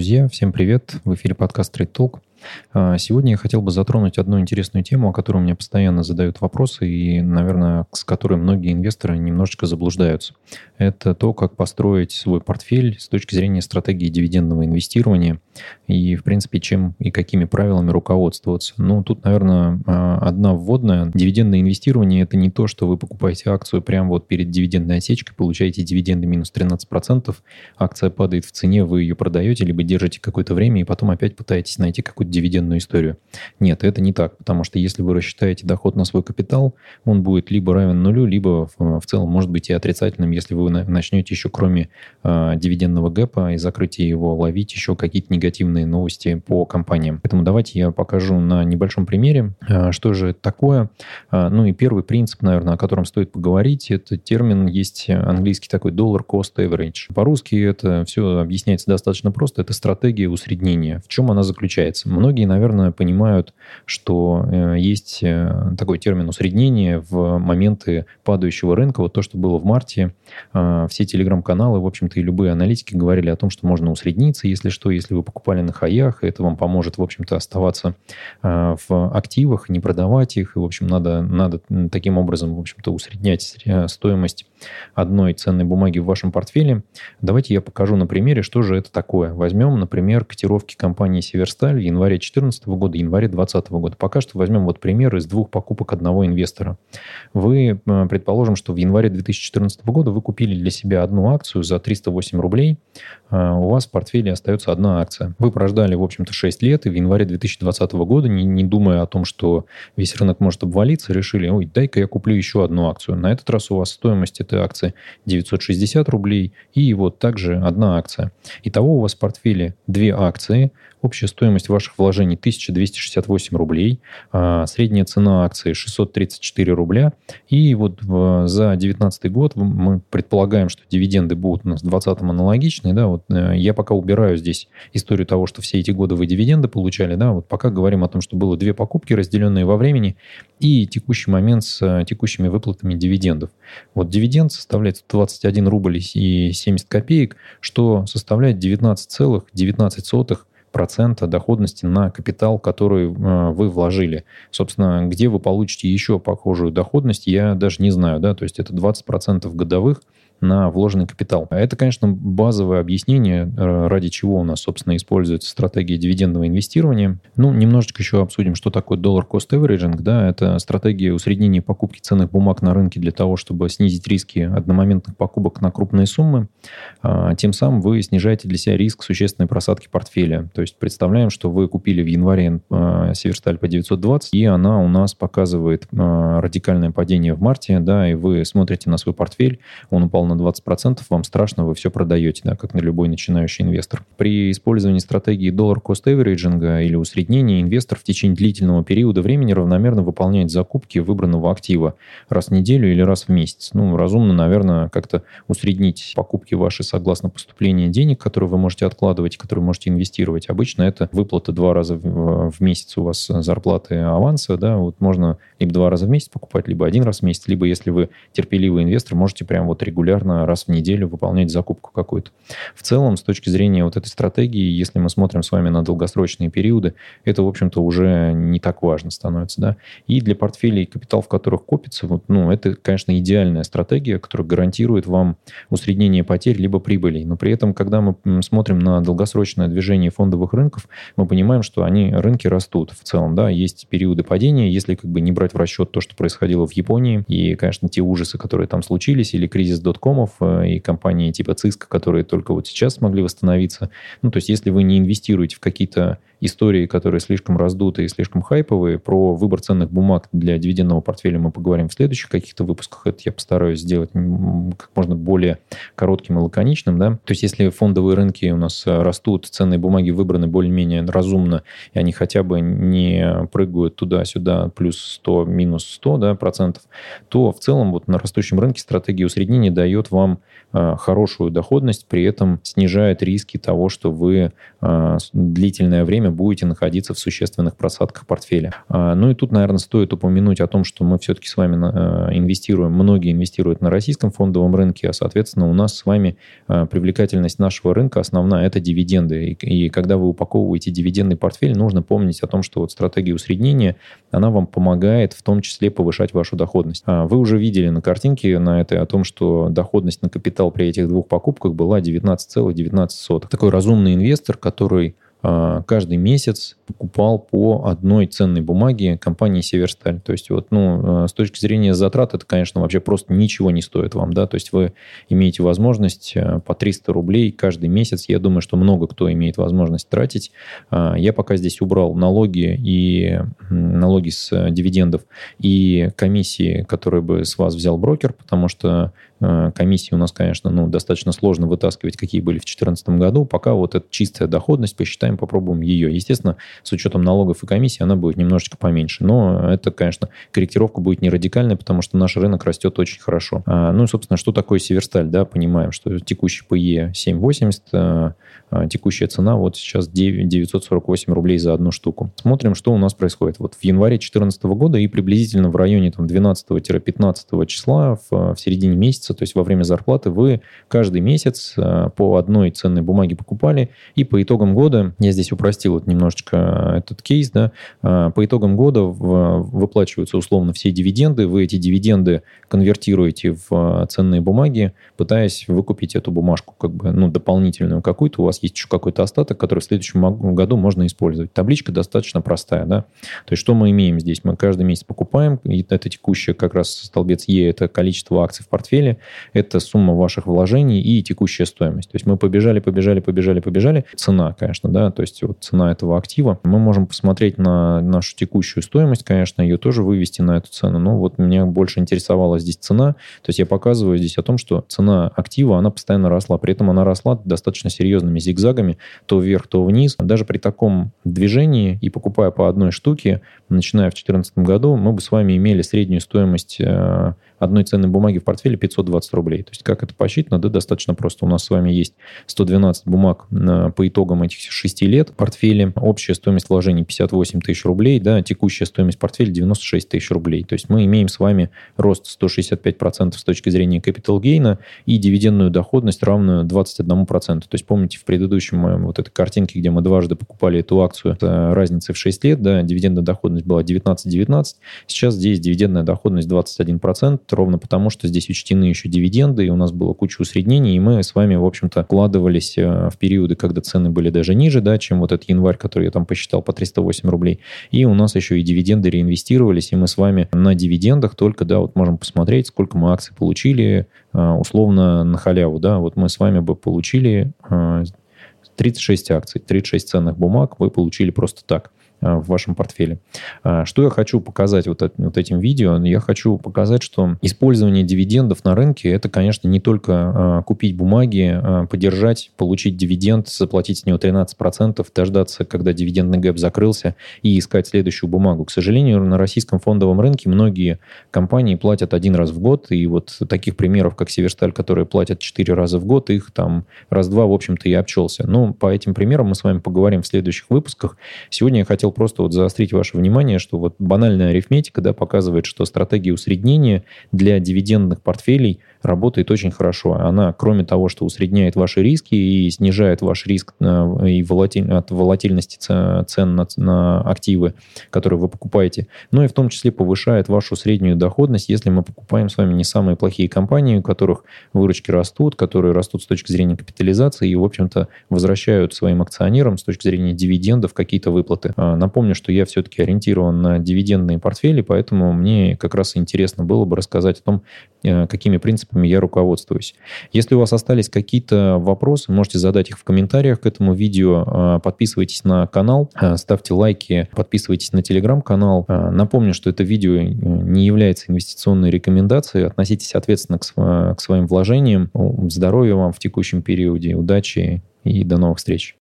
друзья, всем привет. В эфире подкаст Trade Talk. А, сегодня я хотел бы затронуть одну интересную тему, о которой мне постоянно задают вопросы и, наверное, с которой многие инвесторы немножечко заблуждаются. Это то, как построить свой портфель с точки зрения стратегии дивидендного инвестирования и, в принципе, чем и какими правилами руководствоваться. Ну, тут, наверное, а, одна вводная. Дивидендное инвестирование – это не то, что вы покупаете акцию прямо вот перед дивидендной осечкой, получаете дивиденды минус 13%, акция падает в цене, вы ее продаете, либо держите какое-то время и потом опять пытаетесь найти какую-то дивидендную историю. Нет, это не так, потому что если вы рассчитаете доход на свой капитал, он будет либо равен нулю, либо в целом может быть и отрицательным, если вы начнете еще кроме э, дивидендного гэпа и закрытия его ловить еще какие-то негативные новости по компаниям. Поэтому давайте я покажу на небольшом примере, э, что же это такое. Э, ну и первый принцип, наверное, о котором стоит поговорить, это термин есть английский такой dollar cost average. По-русски это все объясняется достаточно просто. Это стратегия усреднения. В чем она заключается? Многие, наверное, понимают, что э, есть э, такой термин усреднение в моменты падающего рынка. Вот то, что было в марте, э, все телеграм-каналы, в общем-то, и любые аналитики говорили о том, что можно усредниться, если что, если вы покупали на хаях, это вам поможет, в общем-то, оставаться в активах, не продавать их, и, в общем, надо, надо таким образом, в общем-то, усреднять стоимость одной ценной бумаги в вашем портфеле. Давайте я покажу на примере, что же это такое. Возьмем, например, котировки компании «Северсталь» в январе 2014 года, январе 2020 года. Пока что возьмем вот пример из двух покупок одного инвестора. Вы, э, предположим, что в январе 2014 года вы купили для себя одну акцию за 308 рублей, э, у вас в портфеле остается одна акция. Вы прождали, в общем-то, 6 лет, и в январе 2020 года, не, не думая о том, что весь рынок может обвалиться, решили, ой, дай-ка я куплю еще одну акцию. На этот раз у вас стоимость этой акции 960 рублей, и вот также одна акция. Итого у вас в портфеле две акции, общая стоимость ваших вложений 1268 рублей, а средняя цена акции 634 рубля. И вот за 2019 год мы предполагаем, что дивиденды будут у нас в 2020 аналогичные. Да, вот э, я пока убираю здесь историю того, что все эти годы вы дивиденды получали. Да, вот пока говорим о том, что было две покупки, разделенные во времени, и текущий момент с э, текущими выплатами дивидендов. Вот дивиденд составляет 21 рубль и 70 копеек, что составляет 19,19 ,19 процента доходности на капитал, который э, вы вложили. Собственно, где вы получите еще похожую доходность, я даже не знаю. Да? То есть это 20% годовых – на вложенный капитал. А это, конечно, базовое объяснение, э, ради чего у нас, собственно, используется стратегия дивидендного инвестирования. Ну, немножечко еще обсудим, что такое доллар cost averaging. Да, это стратегия усреднения покупки ценных бумаг на рынке для того, чтобы снизить риски одномоментных покупок на крупные суммы. А, тем самым вы снижаете для себя риск существенной просадки портфеля. То есть представляем, что вы купили в январе э, Северсталь по 920, и она у нас показывает радикальное падение в марте, да, и вы смотрите на свой портфель, он упал на 20%, вам страшно, вы все продаете, да, как на любой начинающий инвестор. При использовании стратегии доллар cost averaging или усреднения инвестор в течение длительного периода времени равномерно выполняет закупки выбранного актива раз в неделю или раз в месяц. Ну, разумно, наверное, как-то усреднить покупки ваши согласно поступлению денег, которые вы можете откладывать, которые можете инвестировать. Обычно это выплата два раза в, в месяц у вас зарплаты аванса, да, вот можно либо два раза в месяц покупать, либо один раз в месяц, либо если вы терпеливый инвестор, можете прям вот регулярно регулярно раз в неделю выполнять закупку какую-то. В целом, с точки зрения вот этой стратегии, если мы смотрим с вами на долгосрочные периоды, это, в общем-то, уже не так важно становится. Да? И для портфелей, капитал в которых копится, вот, ну, это, конечно, идеальная стратегия, которая гарантирует вам усреднение потерь либо прибылей. Но при этом, когда мы смотрим на долгосрочное движение фондовых рынков, мы понимаем, что они, рынки растут в целом. Да? Есть периоды падения, если как бы не брать в расчет то, что происходило в Японии, и, конечно, те ужасы, которые там случились, или кризис дотком, телекомов э, и компании типа Cisco, которые только вот сейчас смогли восстановиться. Ну, то есть, если вы не инвестируете в какие-то истории, которые слишком раздутые и слишком хайповые. Про выбор ценных бумаг для дивидендного портфеля мы поговорим в следующих каких-то выпусках. Это я постараюсь сделать как можно более коротким и лаконичным. Да? То есть если фондовые рынки у нас растут, ценные бумаги выбраны более-менее разумно, и они хотя бы не прыгают туда-сюда плюс 100, минус 100 да, процентов, то в целом вот на растущем рынке стратегия усреднения дает дает вам Э, хорошую доходность, при этом снижает риски того, что вы э, длительное время будете находиться в существенных просадках портфеля. А, ну и тут, наверное, стоит упомянуть о том, что мы все-таки с вами э, инвестируем, многие инвестируют на российском фондовом рынке, а, соответственно, у нас с вами привлекательность нашего рынка основная – это дивиденды. И, когда вы упаковываете дивидендный портфель, нужно помнить о том, что вот стратегия усреднения, она вам помогает в том числе повышать вашу доходность. А, вы уже видели на картинке на этой о том, что доходность на капитал при этих двух покупках была 19,19. ,19. Такой разумный инвестор, который а, каждый месяц покупал по одной ценной бумаге компании Северсталь. То есть вот, ну, а, с точки зрения затрат это, конечно, вообще просто ничего не стоит вам, да, то есть вы имеете возможность а, по 300 рублей каждый месяц, я думаю, что много кто имеет возможность тратить. Я пока здесь убрал налоги и налоги с дивидендов и комиссии, которые бы с вас взял брокер, потому что Э, комиссии у нас, конечно, ну, достаточно сложно вытаскивать, какие были в 2014 году. Пока вот эта чистая доходность, посчитаем, попробуем ее. Естественно, с учетом налогов и комиссий она будет немножечко поменьше. Но это, конечно, корректировка будет не радикальная, потому что наш рынок растет очень хорошо. А, ну собственно, что такое Северсталь? Да, понимаем, что текущий PE 7,80, а, а текущая цена вот сейчас 9, 948 рублей за одну штуку. Смотрим, что у нас происходит. Вот в январе 2014 года и приблизительно в районе там, 12-15 числа в, в середине месяца месяца, то есть во время зарплаты, вы каждый месяц э, по одной ценной бумаге покупали, и по итогам года, я здесь упростил вот немножечко этот кейс, да, э, по итогам года выплачиваются условно все дивиденды, вы эти дивиденды конвертируете в э, ценные бумаги, пытаясь выкупить эту бумажку как бы, ну, дополнительную какую-то, у вас есть еще какой-то остаток, который в следующем году можно использовать. Табличка достаточно простая, да, то есть что мы имеем здесь? Мы каждый месяц покупаем, и это текущее как раз столбец Е, это количество акций в портфеле, это сумма ваших вложений и текущая стоимость. То есть мы побежали, побежали, побежали, побежали. Цена, конечно, да, то есть вот цена этого актива. Мы можем посмотреть на нашу текущую стоимость, конечно, ее тоже вывести на эту цену. Но вот меня больше интересовала здесь цена. То есть я показываю здесь о том, что цена актива, она постоянно росла. При этом она росла достаточно серьезными зигзагами, то вверх, то вниз. Даже при таком движении и покупая по одной штуке, начиная в 2014 году, мы бы с вами имели среднюю стоимость э, одной ценной бумаги в портфеле 520 рублей. То есть как это посчитано? Да, достаточно просто. У нас с вами есть 112 бумаг по итогам этих 6 лет в портфеле. Общая стоимость вложений 58 тысяч рублей, да, текущая стоимость портфеля 96 тысяч рублей. То есть мы имеем с вами рост 165% с точки зрения capital gain и дивидендную доходность равную 21%. То есть помните в предыдущем моем вот этой картинке, где мы дважды покупали эту акцию, разница в 6 лет, да, дивидендная доходность была 19-19, сейчас здесь дивидендная доходность 21%, ровно потому, что здесь учтены еще дивиденды, и у нас было куча усреднений, и мы с вами, в общем-то, вкладывались э, в периоды, когда цены были даже ниже, да, чем вот этот январь, который я там посчитал по 308 рублей. И у нас еще и дивиденды реинвестировались, и мы с вами на дивидендах только, да, вот можем посмотреть, сколько мы акций получили, э, условно, на халяву, да, вот мы с вами бы получили 36 э, акций, 36 ценных бумаг вы получили просто так. Э, в вашем портфеле. А, что я хочу показать вот, вот этим видео? Я хочу показать, что использование дивидендов на рынке это, конечно, не только а, купить бумаги, подержать, получить дивиденд, заплатить с него 13%, дождаться, когда дивидендный гэп закрылся и искать следующую бумагу. К сожалению, на российском фондовом рынке многие компании платят один раз в год, и вот таких примеров, как Северсталь, которые платят 4 раза в год, их там раз-два, в общем-то, и обчелся. Но по этим примерам мы с вами поговорим в следующих выпусках. Сегодня я хотел хотел просто вот заострить ваше внимание, что вот банальная арифметика да, показывает, что стратегия усреднения для дивидендных портфелей работает очень хорошо. Она, кроме того, что усредняет ваши риски и снижает ваш риск и волатиль, от волатильности цен на, на активы, которые вы покупаете, но и в том числе повышает вашу среднюю доходность, если мы покупаем с вами не самые плохие компании, у которых выручки растут, которые растут с точки зрения капитализации и, в общем-то, возвращают своим акционерам с точки зрения дивидендов какие-то выплаты. Напомню, что я все-таки ориентирован на дивидендные портфели, поэтому мне как раз интересно было бы рассказать о том, э, какими принципами я руководствуюсь. Если у вас остались какие-то вопросы, можете задать их в комментариях к этому видео. А, подписывайтесь на канал, а, ставьте лайки, подписывайтесь на телеграм-канал. Напомню, что это видео э, не является инвестиционной рекомендацией. Относитесь ответственно к своим вложениям. Здоровья вам в текущем периоде, удачи и до новых встреч.